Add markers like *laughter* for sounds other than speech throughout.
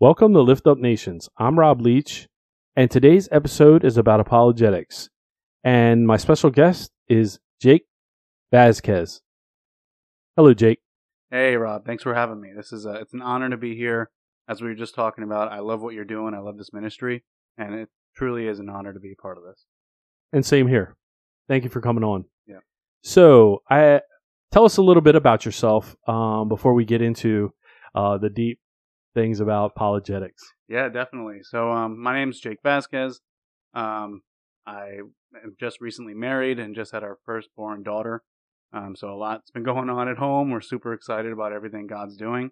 Welcome to Lift Up Nations. I'm Robb Leech, and today's episode is about apologetics. And my special guest is Jake Vazquez. Hello, Jake. Hey, Robb. Thanks for having me. This is a, it's an honor to be here. As we were just talking about, I love what you're doing. I love this ministry, and it truly is an honor to be a part of this. And same here. Thank you for coming on. Yeah. So, I tell us a little bit about yourself um, before we get into uh, the deep things about apologetics. Yeah, definitely. So, um, my name's Jake Vazquez. Um, I am just recently married and just had our firstborn daughter. Um, so a lot's been *laughs* going on at home. We're super excited about everything God's doing.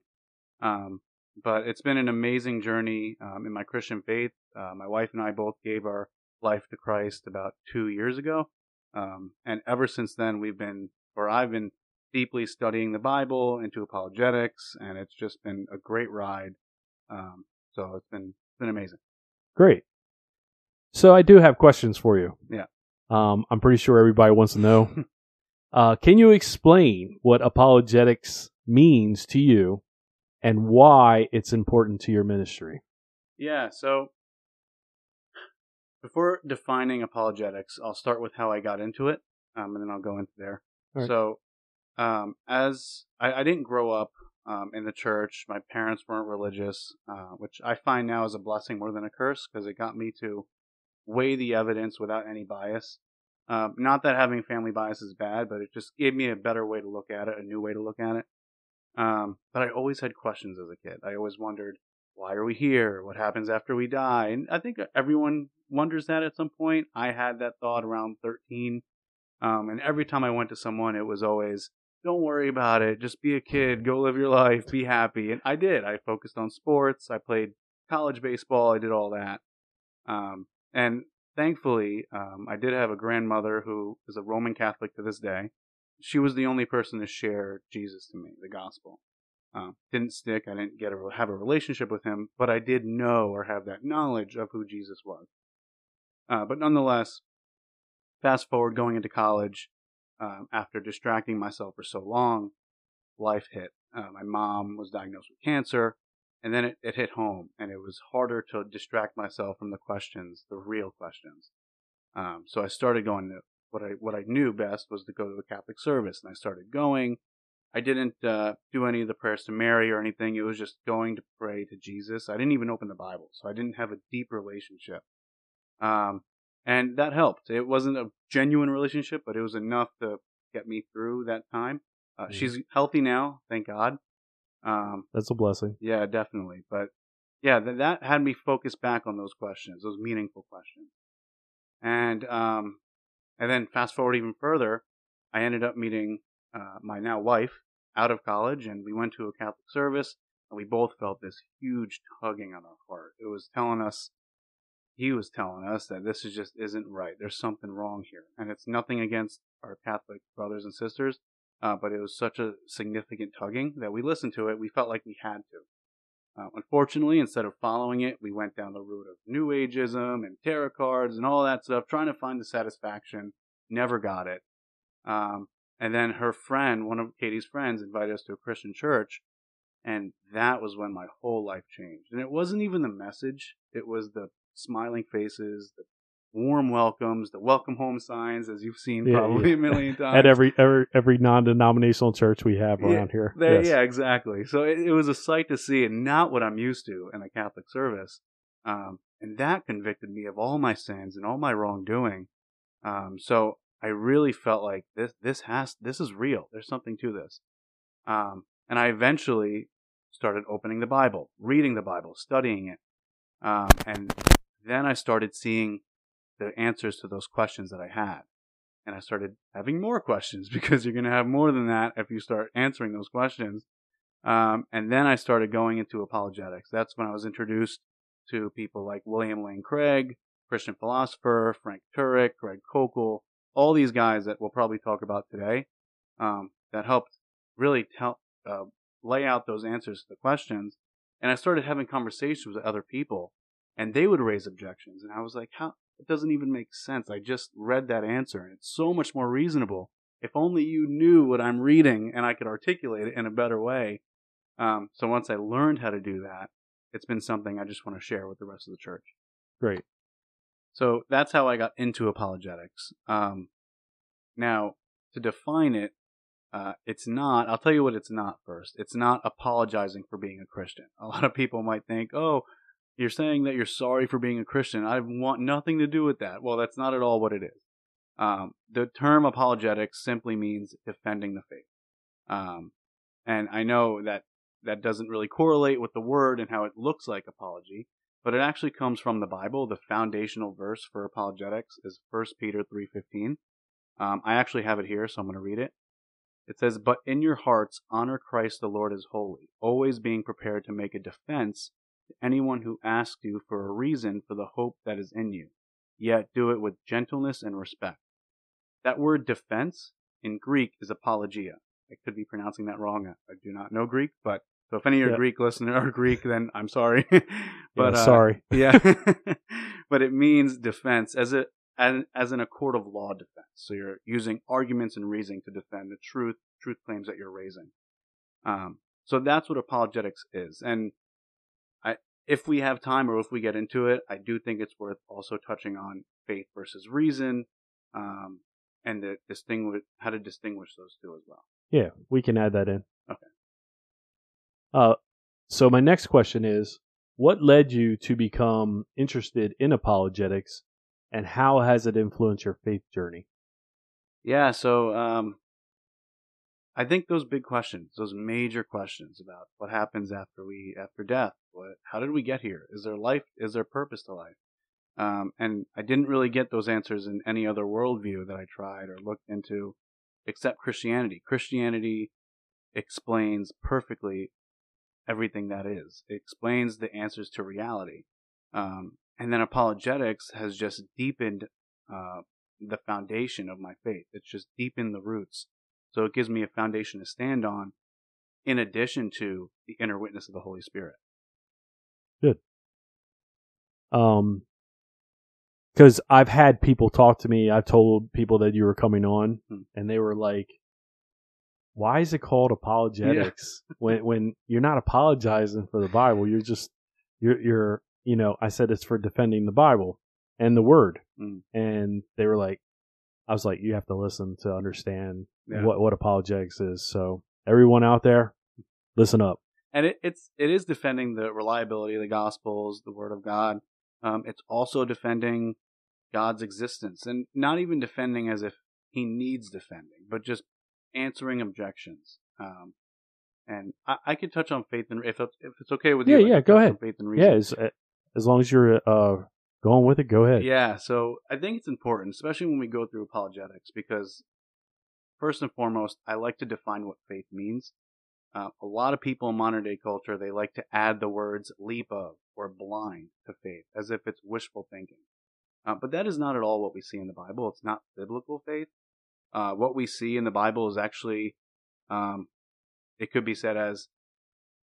Um, but it's been an amazing journey um, in my Christian faith. Uh, my wife and I both gave our life to Christ about two years ago. Um, and ever since then, we've been, or I've been deeply studying the Bible into apologetics, and it's just been a great ride. Um, so it's been, it's been amazing. Great. So, I do have questions for you. Yeah. Um, I'm pretty sure everybody wants to know. *laughs* uh, can you explain what apologetics means to you and why it's important to your ministry? Yeah, so before defining apologetics, I'll start with how I got into it, um, and then I'll go into there. Right. So, um, as I, I didn't grow up um, in the church, my parents weren't religious, uh, which I find now is a blessing more than a curse because it got me to weigh the evidence without any bias. Um, not that having family bias is bad, but it just gave me a better way to look at it, a new way to look at it. Um, but I always had questions as a kid. I always wondered, why are we here? What happens after we die? And I think everyone wonders that at some point. I had that thought around 13. Um, and every time I went to someone, it was always, don't worry about it. Just be a kid. Go live your life. Be happy. And I did. I focused on sports. I played college baseball. I did all that. Um, and thankfully, um, I did have a grandmother who is a Roman Catholic to this day. She was the only person to share Jesus to me, the gospel. Um, didn't stick. I didn't get a, have a relationship with him, but I did know or have that knowledge of who Jesus was. Uh, but nonetheless, fast forward going into college, um, after distracting myself for so long, life hit. Uh, my mom was diagnosed with cancer, and then it, it hit home, and it was harder to distract myself from the questions, the real questions. Um, so I started going to what I what I knew best was to go to the Catholic service, and I started going. I didn't uh, do any of the prayers to Mary or anything. It was just going to pray to Jesus. I didn't even open the Bible, so I didn't have a deep relationship. Um, and that helped. It wasn't a genuine relationship, but it was enough to get me through that time. Uh, Mhm. She's healthy now, thank God. Um, That's a blessing. yeah, definitely. But yeah, th- that had me focus back on those questions, those meaningful questions. And um, and then fast forward even further, I ended up meeting uh, my now wife out of college, and we went to a Catholic service, and we both felt this huge tugging on our heart. It was telling us, he was telling us that this is just isn't right. There's something wrong here, and it's nothing against our Catholic brothers and sisters. Uh, but it was such a significant tugging that we listened to it. We felt like we had to. Uh, unfortunately, instead of following it, we went down the route of New Ageism and tarot cards and all that stuff, trying to find the satisfaction. Never got it. Um, and then her friend, one of Katie's friends, invited us to a Christian church, and that was when my whole life changed. And it wasn't even the message; it was the smiling faces, the warm welcomes, the welcome home signs, as you've seen Yeah, probably yeah. a million *laughs* times. At every every every non-denominational church we have Yeah, around here. There, Yes. Yeah, exactly. So it, it was a sight to see, and not what I'm used to in a Catholic service. Um, and that convicted me of all my sins and all my wrongdoing. Um, so I really felt like this, this has, this is real. There's something to this. Um, and I eventually started opening the Bible, reading the Bible, studying it. Um, and then I started seeing the answers to those questions that I had and I started having more questions *laughs* because you're going to have more than that if you start answering those questions. Um, and then I started going into apologetics. That's when I was introduced to people like William Lane Craig, Christian philosopher, Frank Turek, Greg Koukl, all these guys that we'll probably talk about today um, that helped really tell, uh, lay out those answers to the questions. And I started having conversations with other people, and they would raise objections. And I was like, how? It doesn't even make sense. I just read that answer, and it's so much more reasonable. If only you knew what I'm reading and I could articulate it in a better way. Um, so once I learned how to do that, it's been something I just want to share with the rest of the church. Great. So that's how I got into apologetics. Um, now, to define it, uh, it's not, I'll tell you what it's not first. It's not apologizing for being a Christian. A lot of people might think, oh, you're saying that you're sorry for being a Christian. I want nothing to do with that. Well, that's not at all what it is. Um, the term apologetics simply means defending the faith. Um, and I know that that doesn't really correlate with the word and how it looks like apology, but it actually comes from the Bible. The foundational verse for apologetics is 1 Peter 3:15. Um, I actually have it here, so I'm going to read it. It says, "But in your hearts honor Christ the Lord as holy, always being prepared to make a defense to anyone who asks you for a reason for the hope that is in you, yet do it with gentleness and respect." That word defense in Greek is apologia. I could be pronouncing that wrong. I do not know Greek, but so if any of your Yeah. Greek listeners are Greek, then I'm sorry. *laughs* but Yeah, uh, sorry. *laughs* yeah, *laughs* but it means defense as a as, as in a court of law defense. So you're using arguments and reasoning to defend the truth truth claims that you're raising. Um, so that's what apologetics is, and if we have time or if we get into it, I do think it's worth also touching on faith versus reason, um, and the distinguish how to distinguish those two as well. Yeah, we can add that in. Okay. Uh, so my next question is, what led you to become interested in apologetics, and how has it influenced your faith journey? Yeah, so um, I think those big questions, those major questions about what happens after we after death, what how did we get here? Is there life? Is there purpose to life? Um, and I didn't really get those answers in any other worldview that I tried or looked into, except Christianity. Christianity explains perfectly everything that is. It explains the answers to reality. Um, and then apologetics has just deepened uh, the foundation of my faith. It's just deepened the roots. So it gives me a foundation to stand on in addition to the inner witness of the Holy Spirit. Good. Um, because I've had people talk to me. I've told people that you were coming on, Hmm. and they were like, "Why is it called apologetics when when you're not apologizing for the Bible? You're just you're you're you know." I said it's for defending the Bible and the Word, Hmm. and they were like, "I was like, you have to listen to understand Yeah. what what apologetics is." So everyone out there, listen up. and it, it's it is defending the reliability of the gospels the word of god um, it's also defending god's existence and not even defending as if he needs defending but just answering objections um, and I, I could touch on faith and if it's, if it's okay with Yeah, you I yeah, go ahead. faith and reason. Yeah, as as long as you're uh going with it, go ahead. Yeah, so I think it's important, especially when we go through apologetics, because first and foremost, I like to define what faith means. Uh, a lot of people in modern day culture, they like to add the words leap of or blind to faith as if it's wishful thinking. Uh, but that is not at all what we see in the Bible. It's not biblical faith. Uh, what we see in the Bible is actually, um, it could be said as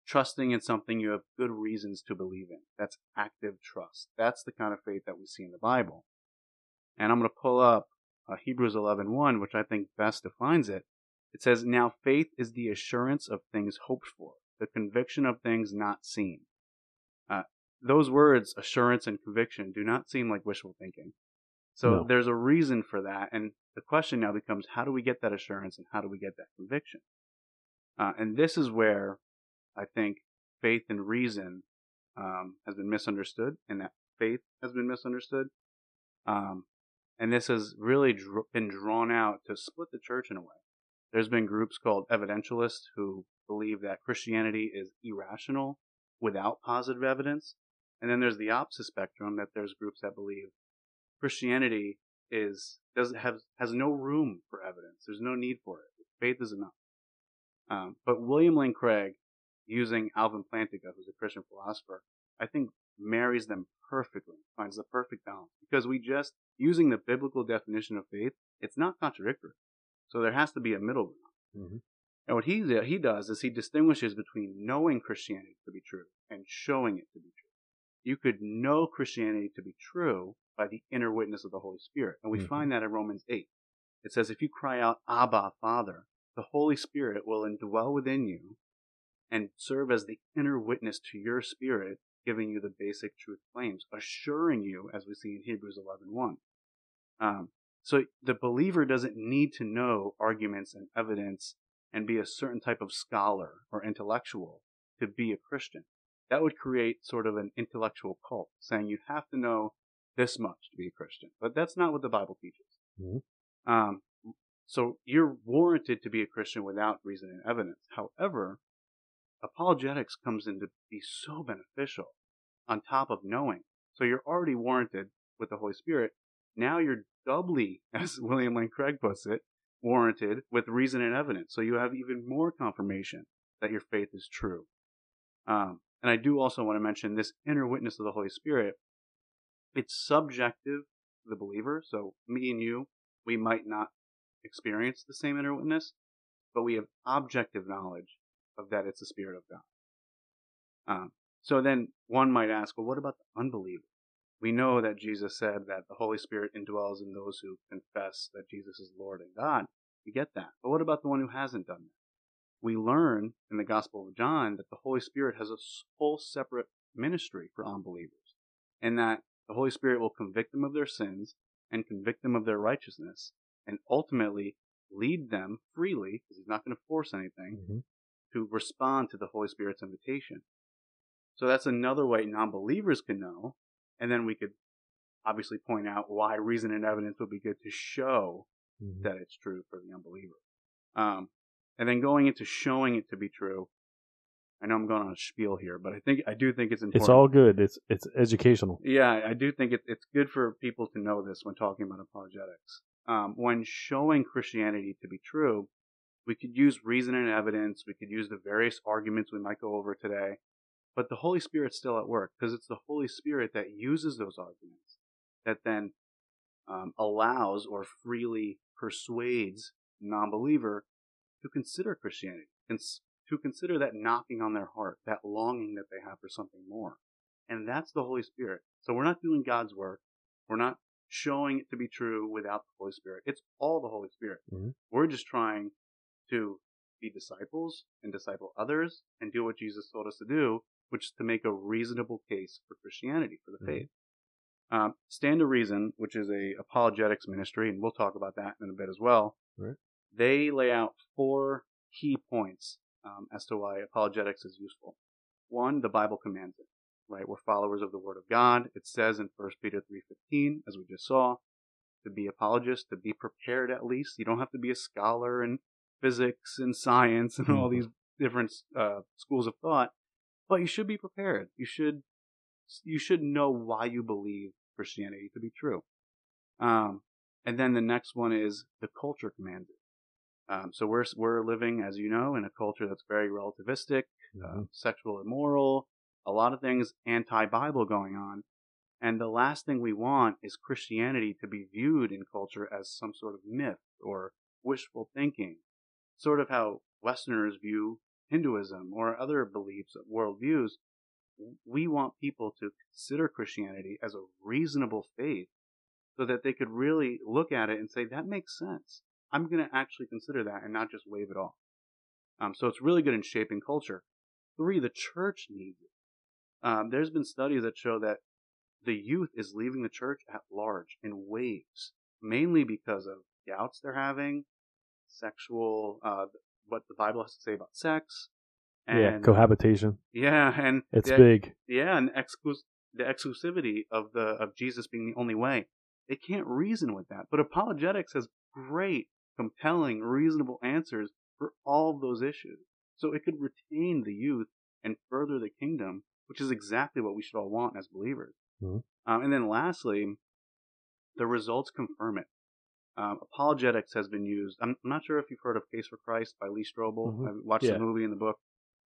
trusting in something you have good reasons to believe in. That's active trust. That's the kind of faith that we see in the Bible. And I'm going to pull up uh, Hebrews 11:1, which I think best defines it. It says, "Now faith is the assurance of things hoped for, the conviction of things not seen." Uh, those words, assurance and conviction, do not seem like wishful thinking. So No. there's a reason for that, and the question now becomes, how do we get that assurance and how do we get that conviction? Uh, and this is where I think faith and reason um, has been misunderstood, and that faith has been misunderstood. Um, and this has really dr- been drawn out to split the church in a way. There's been groups called evidentialists who believe that Christianity is irrational without positive evidence. And then there's the opposite spectrum that there's groups that believe Christianity is doesn't have has no room for evidence. There's no need for it. Faith is enough. Um, but William Lane Craig, using Alvin Plantinga, who's a Christian philosopher, I think marries them perfectly, finds the perfect balance. Because we just using the biblical definition of faith, it's not contradictory. So there has to be a middle ground. Mhm. And what he he does is he distinguishes between knowing Christianity to be true and showing it to be true. You could know Christianity to be true by the inner witness of the Holy Spirit. And we Mhm. find that in Romans 8. It says, if you cry out, Abba, Father, the Holy Spirit will indwell within you and serve as the inner witness to your spirit, giving you the basic truth claims, assuring you, as we see in Hebrews 11.1. Um, so the believer doesn't need to know arguments and evidence and be a certain type of scholar or intellectual to be a Christian. That would create sort of an intellectual cult, saying you have to know this much to be a Christian. But that's not what the Bible teaches. Mm-hmm. Um, so you're warranted to be a Christian without reason and evidence. However, apologetics comes in to be so beneficial on top of knowing. So you're already warranted with the Holy Spirit. Now you're doubly, *laughs* as William Lane Craig puts it, warranted with reason and evidence. So you have even more confirmation that your faith is true. Um, and I do also want to mention this inner witness of the Holy Spirit. It's subjective to the believer. So me and you, we might not experience the same inner witness, but we have objective knowledge of that it's the Spirit of God. Um, so then one might ask, well, what about the unbeliever? We know that Jesus said that the Holy Spirit indwells in those who confess that Jesus is Lord and God. We get that. But what about the one who hasn't done that? We learn in the Gospel of John that the Holy Spirit has a whole separate ministry for unbelievers, and that the Holy Spirit will convict them of their sins and convict them of their righteousness, and ultimately lead them freely, because He's not going to force anything, Mm-hmm. To respond to the Holy Spirit's invitation. So that's another way non believers can know. And then we could obviously point out why reason and evidence would be good to show Mm-hmm. that it's true for the unbeliever. Um, and then going into showing it to be true. I know I'm going on a spiel here, but I think I do think it's important. It's all good. It's it's educational. Yeah, I do think it, it's good for people to know this when talking about apologetics. Um, when showing Christianity to be true, we could use reason and evidence. We could use the various arguments we might go over today. But the Holy Spirit's still at work because it's the Holy Spirit that uses those arguments that then um, allows or freely persuades non-believer to consider Christianity, cons- to consider that knocking on their heart, that longing that they have for something more. And that's the Holy Spirit. So we're not doing God's work. We're not showing it to be true without the Holy Spirit. It's all the Holy Spirit. Mhm. We're just trying to be disciples and disciple others and do what Jesus told us to do, which is to make a reasonable case for Christianity, for the Mhm. faith. Um, Stand to Reason, which is a apologetics ministry, and we'll talk about that in a bit as well. Right. They lay out four key points um, as to why apologetics is useful. One, the Bible commands it. Right, we're followers of the Word of God. It says in 1 Peter three fifteen, as we just saw, to be apologists, to be prepared at least. You don't have to be a scholar in physics and science and all Mhm. these different uh, schools of thought, but you should be prepared. You should you should know why you believe Christianity to be true. Um, and then the next one is the culture commands it. Um, so we're we're living, as you know, in a culture that's very relativistic, uh, Mhm. sexual immoral, a lot of things anti-Bible going on. And the last thing we want is Christianity to be viewed in culture as some sort of myth or wishful thinking, sort of how Westerners view Hinduism or other beliefs, worldviews. We want people to consider Christianity as a reasonable faith so that they could really look at it and say, that makes sense. I'm going to actually consider that and not just wave it off. Um, so it's really good in shaping culture. Three, the church needs it. Um, there's been studies that show that the youth is leaving the church at large in waves, mainly because of doubts they're having, sexual, uh, what the Bible has to say about sex. yeah, And, cohabitation. yeah, and It's the- big. yeah, and exclus- the exclusivity of the of Jesus being the only way. They can't reason with that. But apologetics has great, compelling, reasonable answers for all of those issues. So it could retain the youth and further the kingdom, which is exactly what we should all want as believers. Mhm. Um, and then lastly, the results confirm it. Um, apologetics has been used. I'm, I'm not sure if you've heard of Case for Christ by Lee Strobel. Mhm. I've watched Yeah. the movie and the book.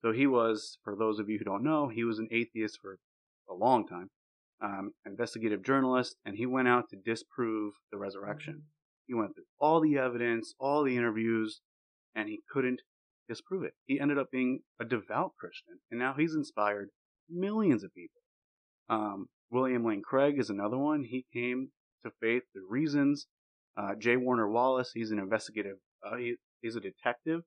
So he was, for those of you who don't know, he was an atheist for a long time, um, investigative journalist, and he went out to disprove the resurrection. He went through all the evidence, all the interviews, and he couldn't disprove it. He ended up being a devout Christian, and now he's inspired millions of people. Um, William Lane Craig is another one. He came to faith through reasons. Uh, J. Warner Wallace, he's an investigative, uh, he, he's a detective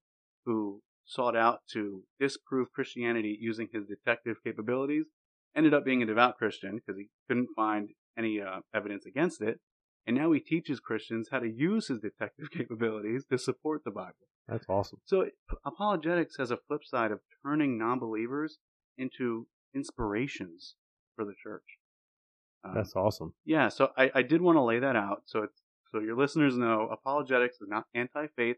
who sought out to disprove Christianity using his detective capabilities. ended up being a devout Christian because he couldn't find any uh, evidence against it. And now he teaches Christians how to use his detective *laughs* capabilities to support the Bible. That's awesome. So apologetics has a flip side of turning non-believers into inspirations for the church. Um, That's awesome. Yeah, so I, I did want to lay that out so it's so your listeners know apologetics is not anti-faith.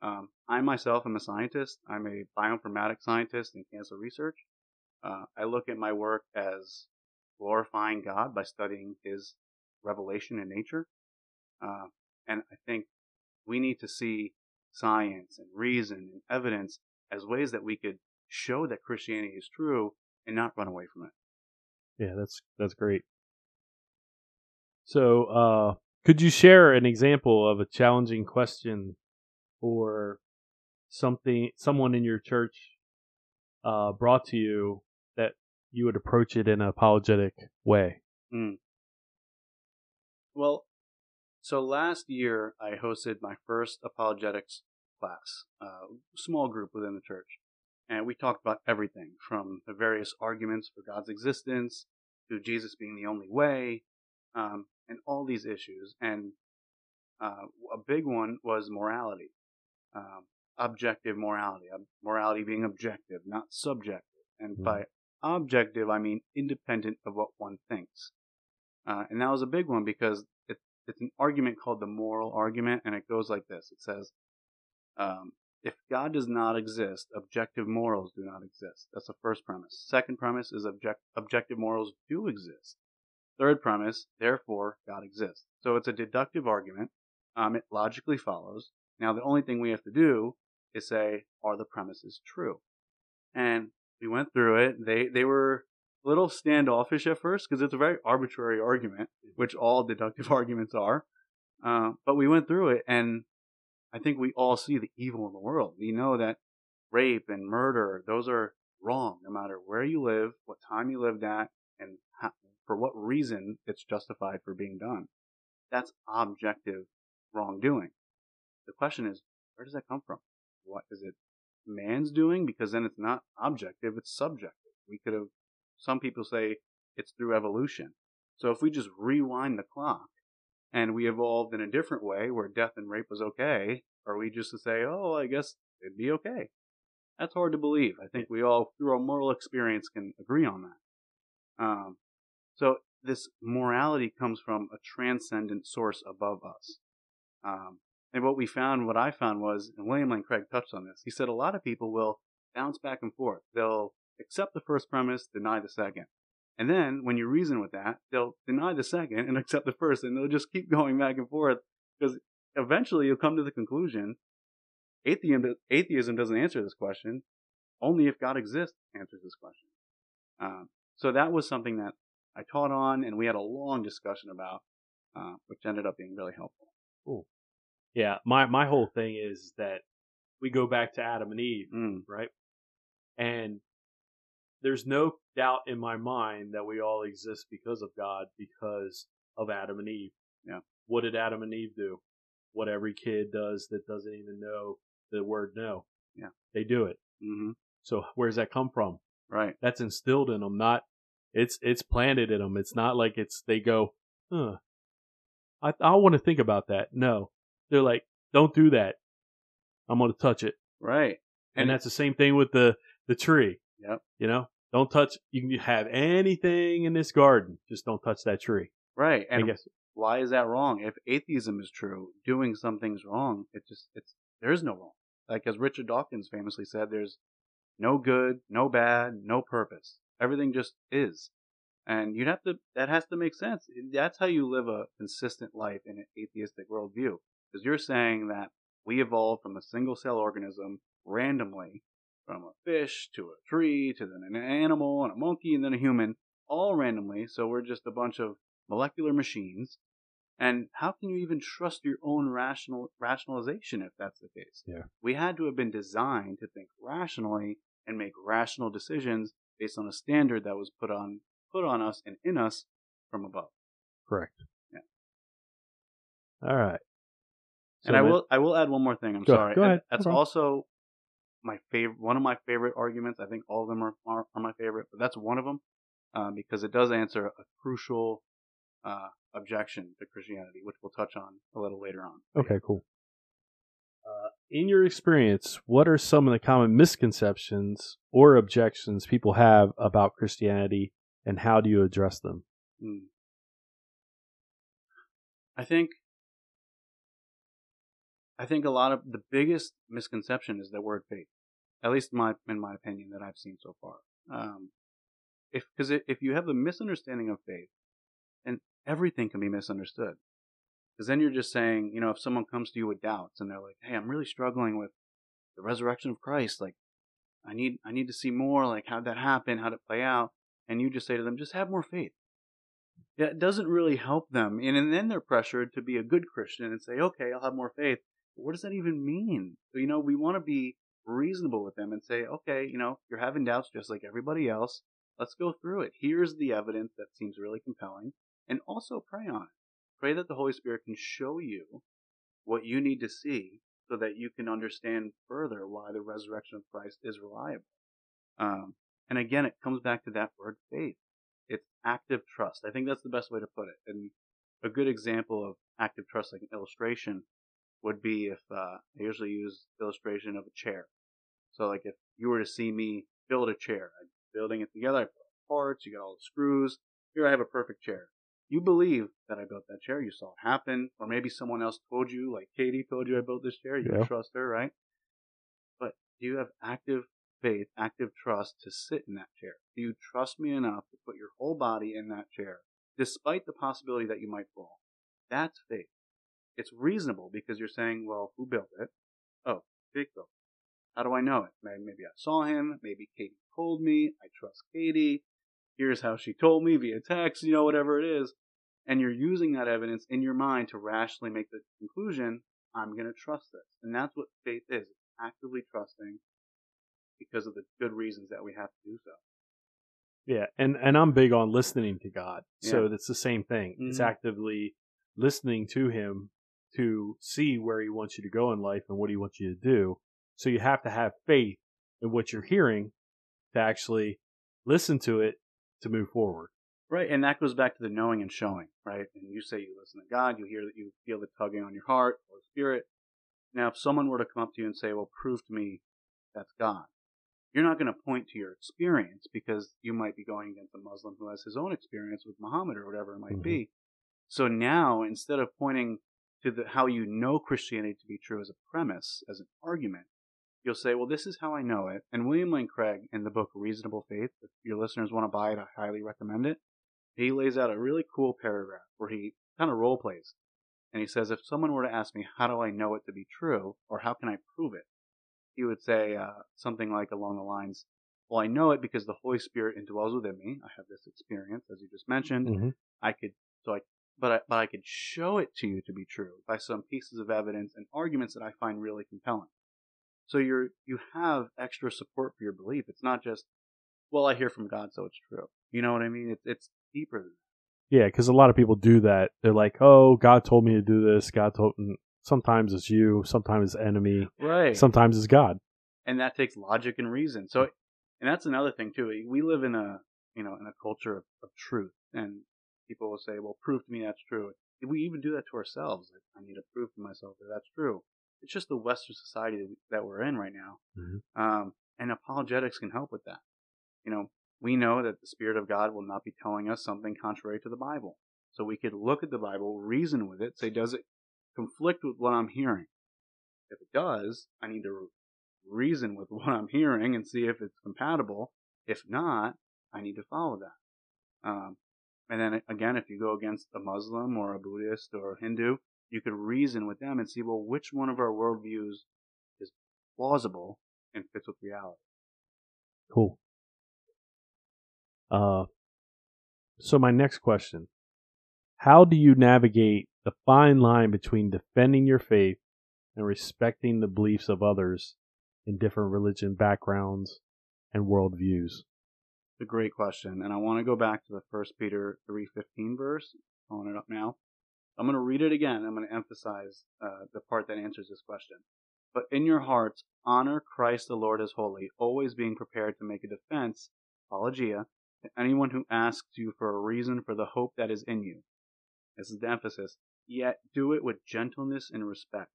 Um, I myself am a scientist. I'm a bioinformatics scientist in cancer research. Uh, I look at my work as glorifying God by studying His revelation in nature. Uh, and I think we need to see science and reason and evidence as ways that we could show that Christianity is true and not run away from it. Yeah, that's that's great. So, uh, could you share an example of a challenging question or something someone in your church uh, brought to you that you would approach it in an apologetic way? Mm. Well, so last year I hosted my first apologetics class, a uh, small group within the church. And we talked about everything from the various arguments for God's existence to Jesus being the only way, um, and all these issues. And uh, a big one was morality, um, objective morality, morality being objective, not subjective. And mm-hmm. by objective, I mean independent of what one thinks. Uh, and that was a big one because it, it's an argument called the moral argument, and it goes like this. It says, um, if God does not exist, objective morals do not exist. That's the first premise. Second premise is object, objective morals do exist. Third premise, therefore, God exists. So it's a deductive argument. Um, it logically follows. Now, the only thing we have to do is say, are the premises true? And we went through it. They, they were a little standoffish at first because it's a very arbitrary argument, which all deductive *laughs* arguments are. Uh, but we went through it, and I think we all see the evil in the world. We know that rape and murder, those are wrong, no matter where you live, what time you lived at, and how, for what reason it's justified for being done. That's objective wrongdoing. The question is, where does that come from? What is it man's doing? Because then it's not objective, it's subjective. We could have, some people say it's through evolution. So if we just rewind the clock and we evolved in a different way where death and rape was okay, are we just to say, oh, I guess it'd be okay? That's hard to believe. I think we all, through our moral experience, can agree on that. Um, so this morality comes from a transcendent source above us. Um, and what we found, what I found was, and William Lane Craig touched on this, he said a lot of people will bounce back and forth. They'll accept the first premise, deny the second. And then when you reason with that, they'll deny the second and *laughs* accept the first, and they'll just keep going back and forth because eventually you'll come to the conclusion atheism, atheism doesn't answer this question. Only if God exists answers this question. Um, so that was something that I taught on, and we had a long discussion about, uh, which ended up being really helpful. Cool. Yeah, my my whole thing is that we go back to Adam and Eve, mm. right? And there's no doubt in my mind that we all exist because of God, because of Adam and Eve. Yeah. What did Adam and Eve do? What every kid does that doesn't even know the word no. Yeah. They do it. Mm-hmm. So where's that come from? Right. That's instilled in them. Not it's it's planted in them. It's not like it's they go, huh. I I want to think about that. No, they're like, don't do that. I'm going to touch it. Right. And, and that's the same thing with the the tree. Yep. You know, don't touch. You can have anything in this garden, just don't touch that tree. Right. And I guess why is that wrong? If atheism is true, doing something's wrong. It just it's there is no wrong. Like as Richard Dawkins famously said, there's no good, no bad, no purpose. Everything just is. And you'd have to that has to make sense. That's how you live a consistent life in an atheistic worldview. Because you're saying that we evolved from a single cell organism randomly from a fish to a tree to then an animal and a monkey and then a human, all randomly. So we're just a bunch of molecular machines. And how can you even trust your own rational rationalization if that's the case? Yeah. We had to have been designed to think rationally and make rational decisions based on a standard that was put on put on us and in us from above. Correct. Yeah. All right. So and I will I will add one more thing. I'm go, sorry. Go ahead. That's no also my favorite, one of my favorite arguments. I think all of them are, are, are my favorite, but that's one of them. um, because it does answer a crucial uh, objection to Christianity, which we'll touch on a little later on. Okay, cool. In your experience, what are some of the common misconceptions or objections people have about Christianity, and how do you address them? Hmm. I think I think a lot of the biggest misconception is the word faith. At least my in my opinion that I've seen so far. Um, if because if you have the misunderstanding of faith, and everything can be misunderstood. Because then you're just saying, you know, if someone comes to you with doubts and they're like, "Hey, I'm really struggling with the resurrection of Christ. Like, I need I need to see more. Like, how'd that happen? How'd it play out?" And you just say to them, "Just have more faith." Yeah, it doesn't really help them, and, and then they're pressured to be a good Christian and say, "Okay, I'll have more faith." But what does that even mean? So, you know, we want to be reasonable with them and say, "Okay, you know, you're having doubts just like everybody else. Let's go through it. Here's the evidence that seems really compelling, and also pray on it." Pray that the Holy Spirit can show you what you need to see so that you can understand further why the resurrection of Christ is reliable. Um, and again, it comes back to that word faith. It's active trust. I think that's the best way to put it. And a good example of active trust, like an illustration, would be if uh, I usually use illustration of a chair. So, like if you were to see me build a chair, I'm building it together, I put parts, you got all the screws. Here I have a perfect chair you believe that I built that chair. You saw it happen, or maybe someone else told you, like Katie told you I built this chair. You yeah. trust her, right? But do you have active faith, active trust to sit in that chair? Do you trust me enough to put your whole body in that chair, despite the possibility that you might fall? That's faith. It's reasonable because you're saying, well, who built it? Oh, Jake built it. How do I know it? Maybe I saw him. Maybe Katie told me. I trust Katie. Here's how she told me via text, you know, whatever it is and you're using that evidence in your mind to rationally make the conclusion, I'm going to trust this. And that's what faith is. Actively trusting because of the good reasons that we have to do so. Yeah, and and I'm big on listening to God. So yeah. it's the same thing. Mm-hmm. It's actively listening to him to see where he wants you to go in life and what he wants you to do. So you have to have faith in what you're hearing to actually listen to it to move forward. Right, and that goes back to the knowing and showing, right? And you say you listen to God, you hear that you feel the tugging on your heart or spirit. Now, if someone were to come up to you and say, "Well, prove to me that's God," you're not going to point to your experience because you might be going against a Muslim who has his own experience with Muhammad or whatever it might mm-hmm. be. So now, instead of pointing to the, how you know Christianity to be true as a premise, as an argument, you'll say, well, this is how I know it. And William Lane Craig, in the book Reasonable Faith, if your listeners want to buy it, I highly recommend it he lays out a really cool paragraph where he kind of role plays. And he says, if someone were to ask me, how do I know it to be true, or how can I prove it? He would say uh, something like along the lines, well, I know it because the Holy Spirit indwells within me. I have this experience, as you just mentioned. Mm-hmm. I could, so I, but I, but I could show it to you to be true by some pieces of evidence and arguments that I find really compelling. So you're, you have extra support for your belief. It's not just, well, I hear from God, so it's true. You know what I mean? It's, it's deeper than that. Yeah, because a lot of people do that. They're like, "Oh, God told me to do this. God told." And sometimes it's you. Sometimes it's enemy. Right. Sometimes it's God. And that takes logic and reason. So, and that's another thing too. We live in a you know in a culture of, of truth, and people will say, "Well, prove to me that's true." We even do that to ourselves. Like, I need to prove to myself that that's true. It's just the Western society that we're in right now, mm-hmm. um, and apologetics can help with that. You know, we know that the Spirit of God will not be telling us something contrary to the Bible. So we could look at the Bible, reason with it, say, does it conflict with what I'm hearing? If it does, I need to reason with *laughs* what I'm hearing and see if it's compatible. If not, I need to follow that. Um, and then again, if you go against a Muslim or a Buddhist or a Hindu, you could reason with them and see, well, which one of our worldviews is plausible and fits with reality. Cool. Uh, so my next question: How do you navigate the fine line between defending your faith and respecting the beliefs of others in different religion backgrounds and worldviews? It's a great question, and I want to go back to the First Peter three fifteen verse. Pulling it up now. I'm going to read it again. I'm going to emphasize uh, the part that answers this question. But in your hearts, honor Christ the Lord as holy, always being prepared to make a defense, apologia, To anyone who asks you for a reason for the hope that is in you. This is the emphasis. Yet do it with gentleness and respect.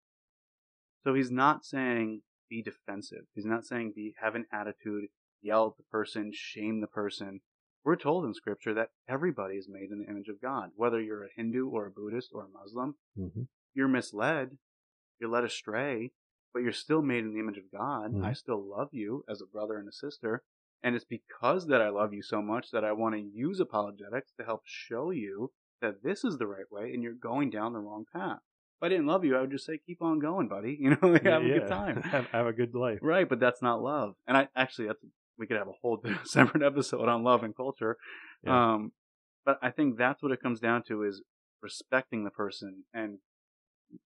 So he's not saying be defensive. He's not saying be have an attitude, yell at the person, shame the person. We're told in scripture that everybody is made in the image of God. Whether you're a Hindu or a Buddhist or a Muslim, Mm-hmm. you're misled, you're led astray, but you're still made in the image of God. Mhm. I still love you as a brother and a sister. And it's because that I love you so much that I want to use apologetics to help show you that this is the right way and you're going down the wrong path. If I didn't love you, I would just say, keep on going, buddy. *laughs* You know, have a good time. *laughs* have, have a good life. Right, but that's not love. And I actually that's we could have a whole *laughs* separate episode on love and culture. Yeah. Um but I think that's what it comes down to is respecting the person and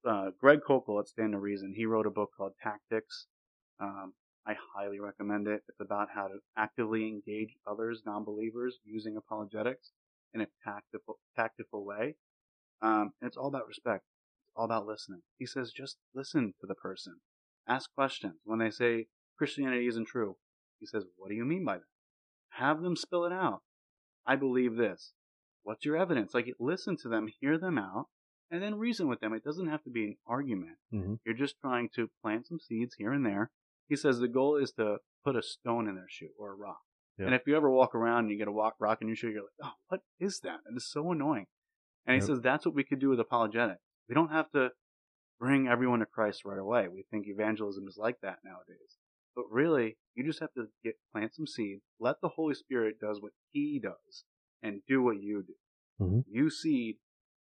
uh, Greg Koukl at Stand to Reason, he wrote a book called Tactics. Um, I highly recommend it. It's about how to actively engage others, non-believers, using apologetics in a tactful, tactical way. Um, and it's all about respect. It's all about listening. He says, just listen to the person. Ask questions. When they say Christianity isn't true, he says, what do you mean by that? Have them spill it out. I believe this. What's your evidence? Like, listen to them, hear them out, and then reason with them. It doesn't have to be an argument. Mhm. You're just trying to plant some seeds here and there. He says the goal is to put a stone in their shoe or a rock. Yeah. And if you ever walk around and you get a walk, rock in your shoe, you're like, oh, what is that? And it's so annoying. And he says that's what we could do with apologetics. We don't have to bring everyone to Christ right away. We think evangelism is like that nowadays. But really, you just have to get plant some seed. let the Holy Spirit does what He does, and do what you do. Mhm. You seed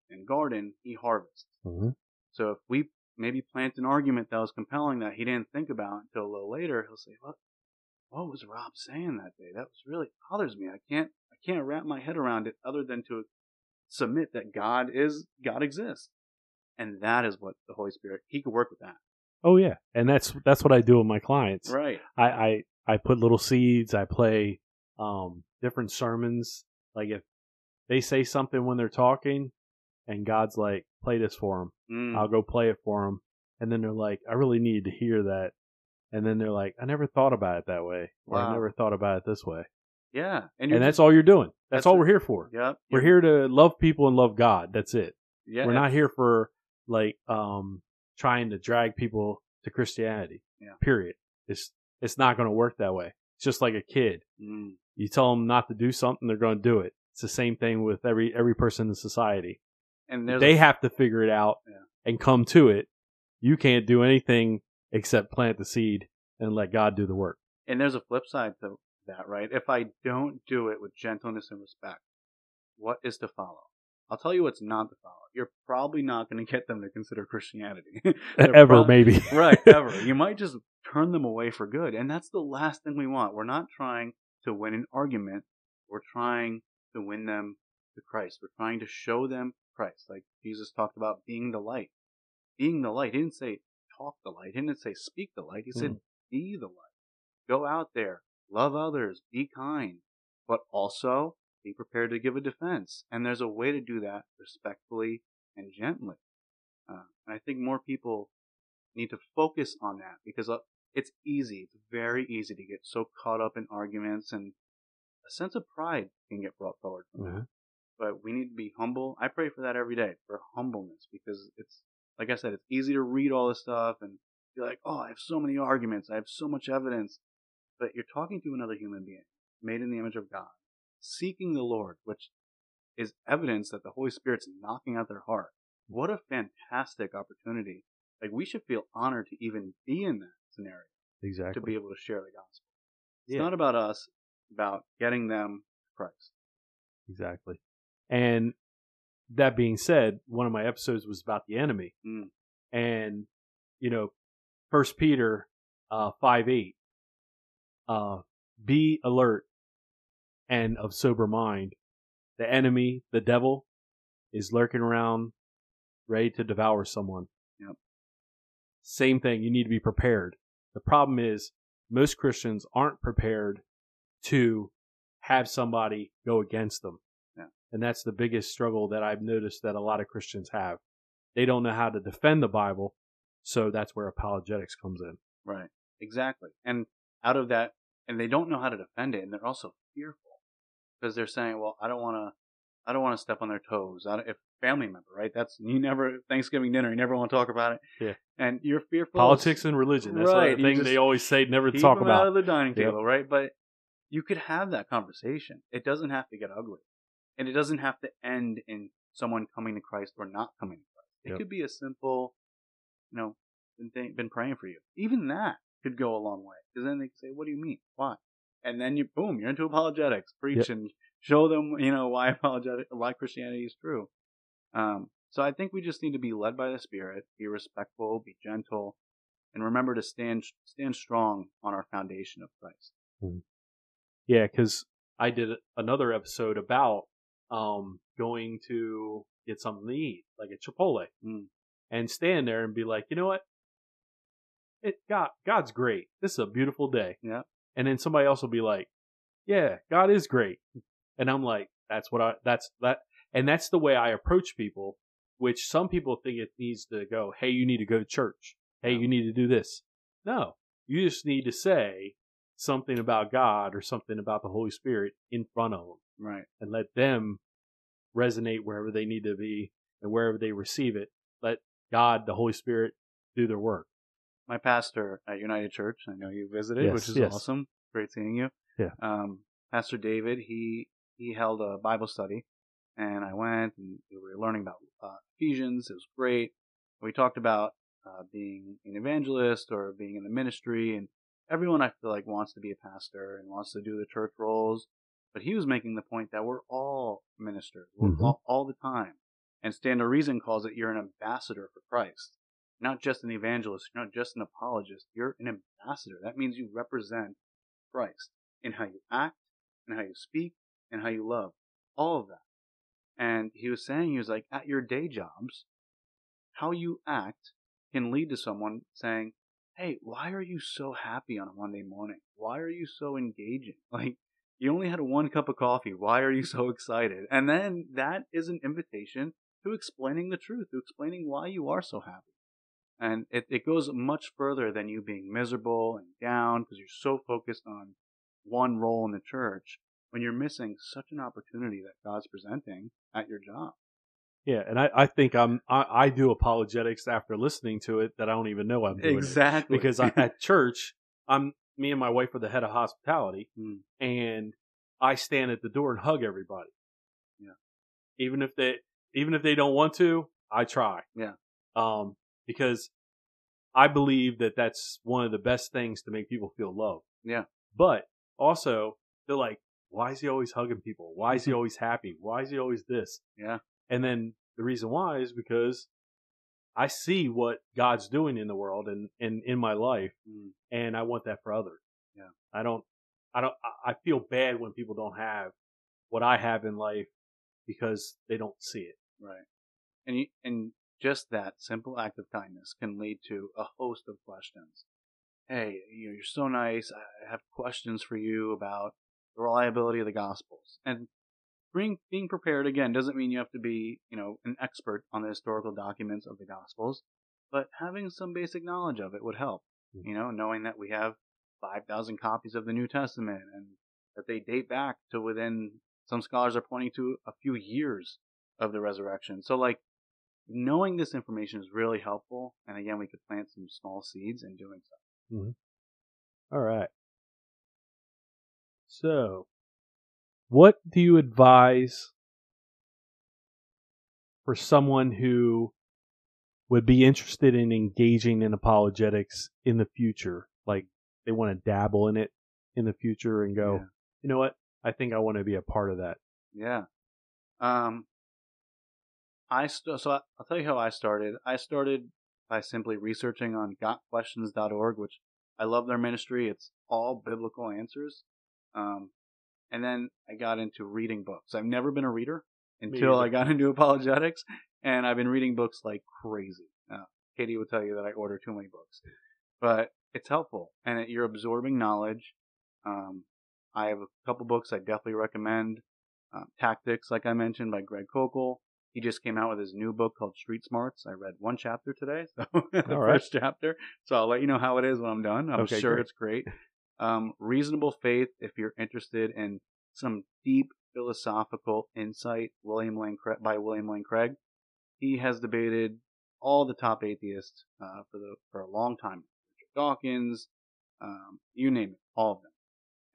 and garden, He harvests. Mm-hmm. So if we maybe plant an argument that was compelling that he didn't think about until a little later, he'll say, "What? What was Robb saying that day? That was really bothers me. I can't I can't wrap my head around it other than to submit that God is God exists." And that is what the Holy Spirit He could work with that. Oh yeah, and that's that's what I do with my clients. Right. I, I I put little seeds. I play um, different sermons. Like if they say something when they're talking, and God's like, "Play this for them," Mm. I'll go play it for them, and then they're like, "I really need to hear that," and then they're like, "I never thought about it that way, or I never thought about it this way," yeah. And, and that's all you're doing. That's, That's all we're here for. Yep. We're here to love people and love God. That's it. Yeah. We're not here for like um trying to drag people to Christianity. Yeah. Period. It's it's not going to work that way. It's just like a kid. Mm. You tell them not to do something, they're going to do it. It's the same thing with every every person in society. And They have to figure it out Yeah. and come to it. You can't do anything except plant the seed and let God do the work. and there's a flip side to that, right? If I don't do it with gentleness and respect, what is to follow? I'll tell you what's not to follow. You're probably not going to get them to consider Christianity. *laughs* *laughs* Ever maybe. *laughs* right, ever. You might just turn them away for good. And that's the last thing we want. We're not trying to win an argument. We're trying to win them to Christ. We're trying to show them Christ. Like Jesus talked about being the light. Being the light. He didn't say talk the light. He didn't say speak the light. He said be the light. Go out there, love others, be kind, but also be prepared to give a defense. And there's a way to do that respectfully and gently. Uh, and I think more people need to focus on that because uh, it's easy. It's very easy to get so caught up in arguments and a sense of pride can get brought forward from that. Mhm. But we need to be humble. I pray for that every day, for humbleness, because it's, like I said, it's easy to read all this stuff and be like, oh, I have so many arguments. I have so much evidence. But you're talking to another human being made in the image of God, seeking the Lord, which is evidence that the Holy Spirit's knocking at their heart. What a fantastic opportunity. Like, we should feel honored to even be in that scenario, Exactly. to be able to share the gospel. It's Yeah. not about us, about getting them to Christ. Exactly. And that being said, one of my episodes was about the enemy. Mm. And, you know, First Peter uh, 5 8, uh, be alert and of sober mind. The enemy, the devil, is lurking around, ready to devour someone. Yep. Same thing. You need to be prepared. The problem is most Christians aren't prepared to have somebody go against them. And that's the biggest struggle that I've noticed that a lot of Christians have. They don't know how to defend the Bible, so that's where apologetics comes in. Right. Exactly. And out of that, and they don't know how to defend it, and they're also fearful. because they're saying, well, I don't want to, I don't want to step on their toes. I don't, if family member, right? That's you never Thanksgiving dinner. You never want to talk about it. Yeah. And you're fearful. Politics and religion. That's Right, the thing they always say never to talk them out about. of the dining table, right? But you could have that conversation. It doesn't have to get ugly, and it doesn't have to end in someone coming to Christ or not coming to Christ. It Yep. could be a simple, you know, been th- been praying for you. Even that could go a long way because then they say, "What do you mean? Why?" And then you boom, you're into apologetics, preach and show them, you know, why *laughs* apologetic, why Christianity is true. Um, so I think we just need to be led by the Spirit, be respectful, be gentle, and remember to stand stand strong on our foundation of Christ. Yeah, because I did another episode about um, going to get something to eat, like at Chipotle, Mm. and stand there and be like, you know what? It God, God's great. This is a beautiful day. Yeah. And then somebody else will be like, yeah, God is great. And I'm like, that's what I, that's that, and that's the way I approach people. Which some people think it needs to go. Hey, you need to go to church. Hey, you need to do this. No, you just need to say something about God or something about the Holy Spirit in front of them Right. and let them resonate wherever they need to be and wherever they receive it. Let God, the Holy Spirit, do their work. My pastor at United Church, I know you visited, Yes, which is yes. awesome. Great seeing you. Yeah. Um, pastor David, he he held a Bible study, and I went and we were learning about uh, Ephesians. It was great. We talked about uh, being an evangelist or being in the ministry, and everyone I feel like wants to be a pastor and wants to do the church roles. But he was making the point that we're all ministers Mhm. all, all the time. And Stand to Reason calls it you're an ambassador for Christ. Not just an evangelist, you're not just an apologist, you're an ambassador. That means you represent Christ in how you act, in how you speak, and how you love. All of that. And he was saying, he was like, at your day jobs, how you act can lead to someone saying, Hey, why are you so happy on a Monday morning? Why are you so engaging? *laughs* Like, you only had one cup of coffee. Why are you so excited? And then that is an invitation to explaining the truth, to explaining why you are so happy. And it, it goes much further than you being miserable and down because you're so focused on one role in the church when you're missing such an opportunity that God's presenting at your job. Yeah, and I, I think I'm I, I do apologetics after listening to it that I don't even know I'm doing. Exactly. because I, *laughs* at church I'm me and my wife are the head of hospitality, Mm. and I stand at the door and hug everybody. Yeah. even if they even if they don't want to, I try. Yeah. um, because I believe that that's one of the best things to make people feel loved. Yeah. but also they're like, why is he always hugging people? Why is he *laughs* always happy? Why is he always this? Yeah. And then the reason why is because I see what God's doing in the world and, and in my life, Mm. and I want that for others. Yeah. I don't, I don't, I- I feel bad when people don't have what I have in life because they don't see it. Right. And you, and just that simple act of kindness can lead to a host of questions. Hey, you know, you're so nice. I have questions for you about the reliability of the Gospels. And being being prepared again doesn't mean you have to be, you know, an expert on the historical documents of the Gospels, but having some basic knowledge of it would help. Mhm. You know, knowing that we have 5,000 copies of the New Testament and that they date back to within some scholars are pointing to a few years of the resurrection. So like knowing this information is really helpful. And again, we could plant some small seeds in doing so. All right. So, what do you advise for someone who would be interested in engaging in apologetics in the future? Like they want to dabble in it in the future and go, Yeah. you know what? I think I want to be a part of that. Yeah. Um, I st- so I, I'll tell you how I started. I started by simply researching on gotquestions.org, which I love their ministry. It's all biblical answers. Um, and then I got into reading books. I've never been a reader until. I got *laughs* into apologetics, and I've been reading books like crazy. Uh, Katie will tell you that I order too many books, but it's helpful, and it, you're absorbing knowledge. Um, I have a couple books I definitely recommend. Um, Tactics, like I mentioned, by Greg Koukl. He just came out with his new book called Street Smarts. I read one chapter today, *laughs* so *laughs* the right. first chapter. So I'll let you know how it is when I'm done. I'm Okay, sure great. it's great. Um, Reasonable Faith, if you're interested in some deep philosophical insight William Lane Craig, by William Lane Craig. He has debated all the top atheists uh, for the for a long time. Richard Dawkins, um, you name it, all of them.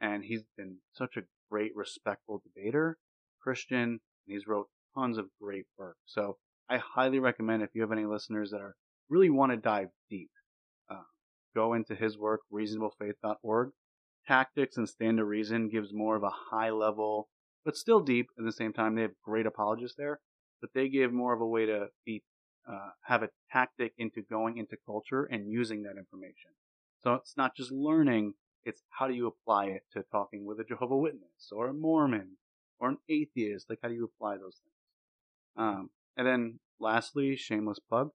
And he's been such a great, respectful debater, Christian, and he's wrote tons of great work. So I highly recommend if you have any listeners that are really want to dive deep, uh, go into his work, reasonablefaith.org. Tactics and Stand to Reason gives more of a high level, but still deep at the same time. They have great apologists there, but they give more of a way to be, uh, have a tactic into going into culture and using that information. So it's not just learning, it's how do you apply it to talking with a Jehovah Witness or a Mormon or an atheist? Like, how do you apply those things? Um, and then lastly, shameless plug.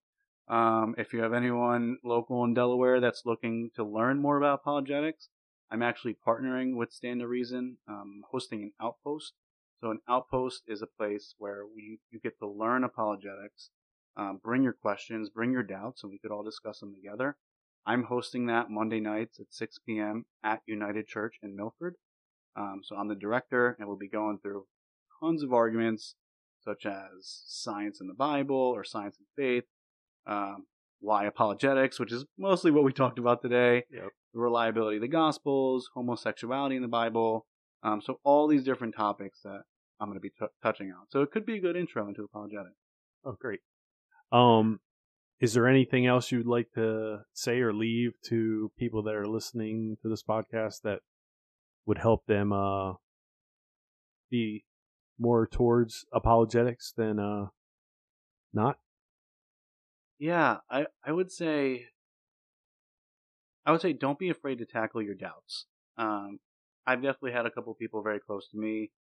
Um, if you have anyone local in Delaware that's looking to learn more about apologetics, I'm actually partnering with Stand to Reason, um, hosting an outpost. So an outpost is a place where we you get to learn apologetics, um, bring your questions, bring your doubts, and we could all discuss them together. I'm hosting that Monday nights at 6 p.m. at United Church in Milford. Um, so I'm the director, and we'll be going through tons of arguments, such as science in the Bible or science and faith, um, why apologetics, which is mostly what we talked about today, Yep. the reliability of the Gospels, homosexuality in the Bible. Um, so all these different topics that I'm going to be t- touching on. So it could be a good intro into apologetics. Oh, great. Um, is there anything else you'd like to say or leave to people that are listening to this podcast that would help them uh, be more towards apologetics than uh, not? Yeah, I, I would say I would say don't be afraid to tackle your doubts. Um, I've definitely had a couple people very close to me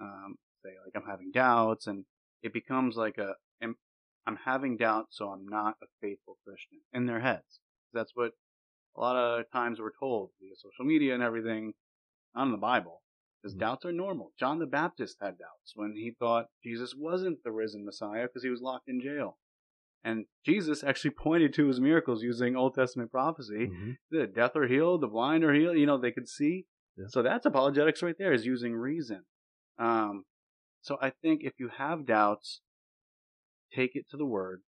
um, say like I'm having doubts, and it becomes like a am, I'm having doubts, so I'm not a faithful Christian in their heads. That's what a lot of times we're told via social media and everything, not in the Bible. Because Mhm. doubts are normal. John the Baptist had doubts when he thought Jesus wasn't the risen Messiah because he was locked in jail. And Jesus actually pointed to his miracles using Old Testament prophecy. Mhm. The deaf are healed, the blind are healed, you know, they could see. Yeah. So that's apologetics right there, is using reason. Um, so I think if you have doubts, take it to the Word,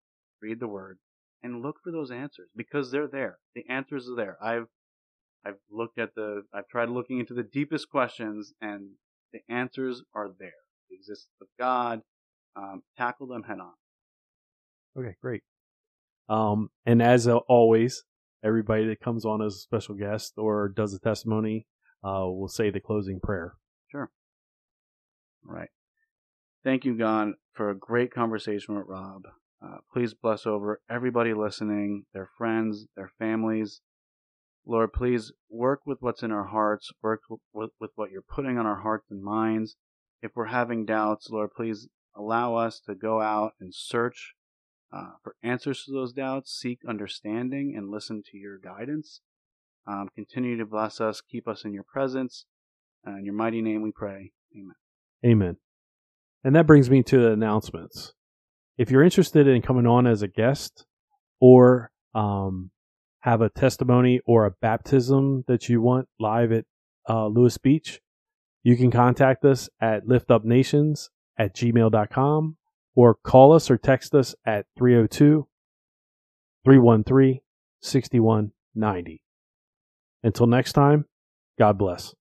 read the Word, and look for those answers because they're there. The answers are there. I've I've looked at the I've tried looking into the deepest questions, and the answers are there. The existence of God. Um, tackle them head on. Okay, great. Um, and as always, everybody that comes on as a special guest or does a testimony uh, will say the closing prayer. Sure. All right. Thank you, God, for a great conversation with Robb. Uh, please bless over everybody listening, their friends, their families. Lord, please work with what's in our hearts, work with, with what you're putting on our hearts and minds. If we're having doubts, Lord, please allow us to go out and search uh, for answers to those doubts, seek understanding, and listen to your guidance. Um, continue to bless us, keep us in your presence. Uh, in your mighty name we pray. Amen. Amen. And that brings me to the announcements. If you're interested in coming on as a guest or um, have a testimony or a baptism that you want live at uh, Lewes Beach, you can contact us at liftupnations at gmail.com or call us or text us at 302 313 6190. Until next time, God bless.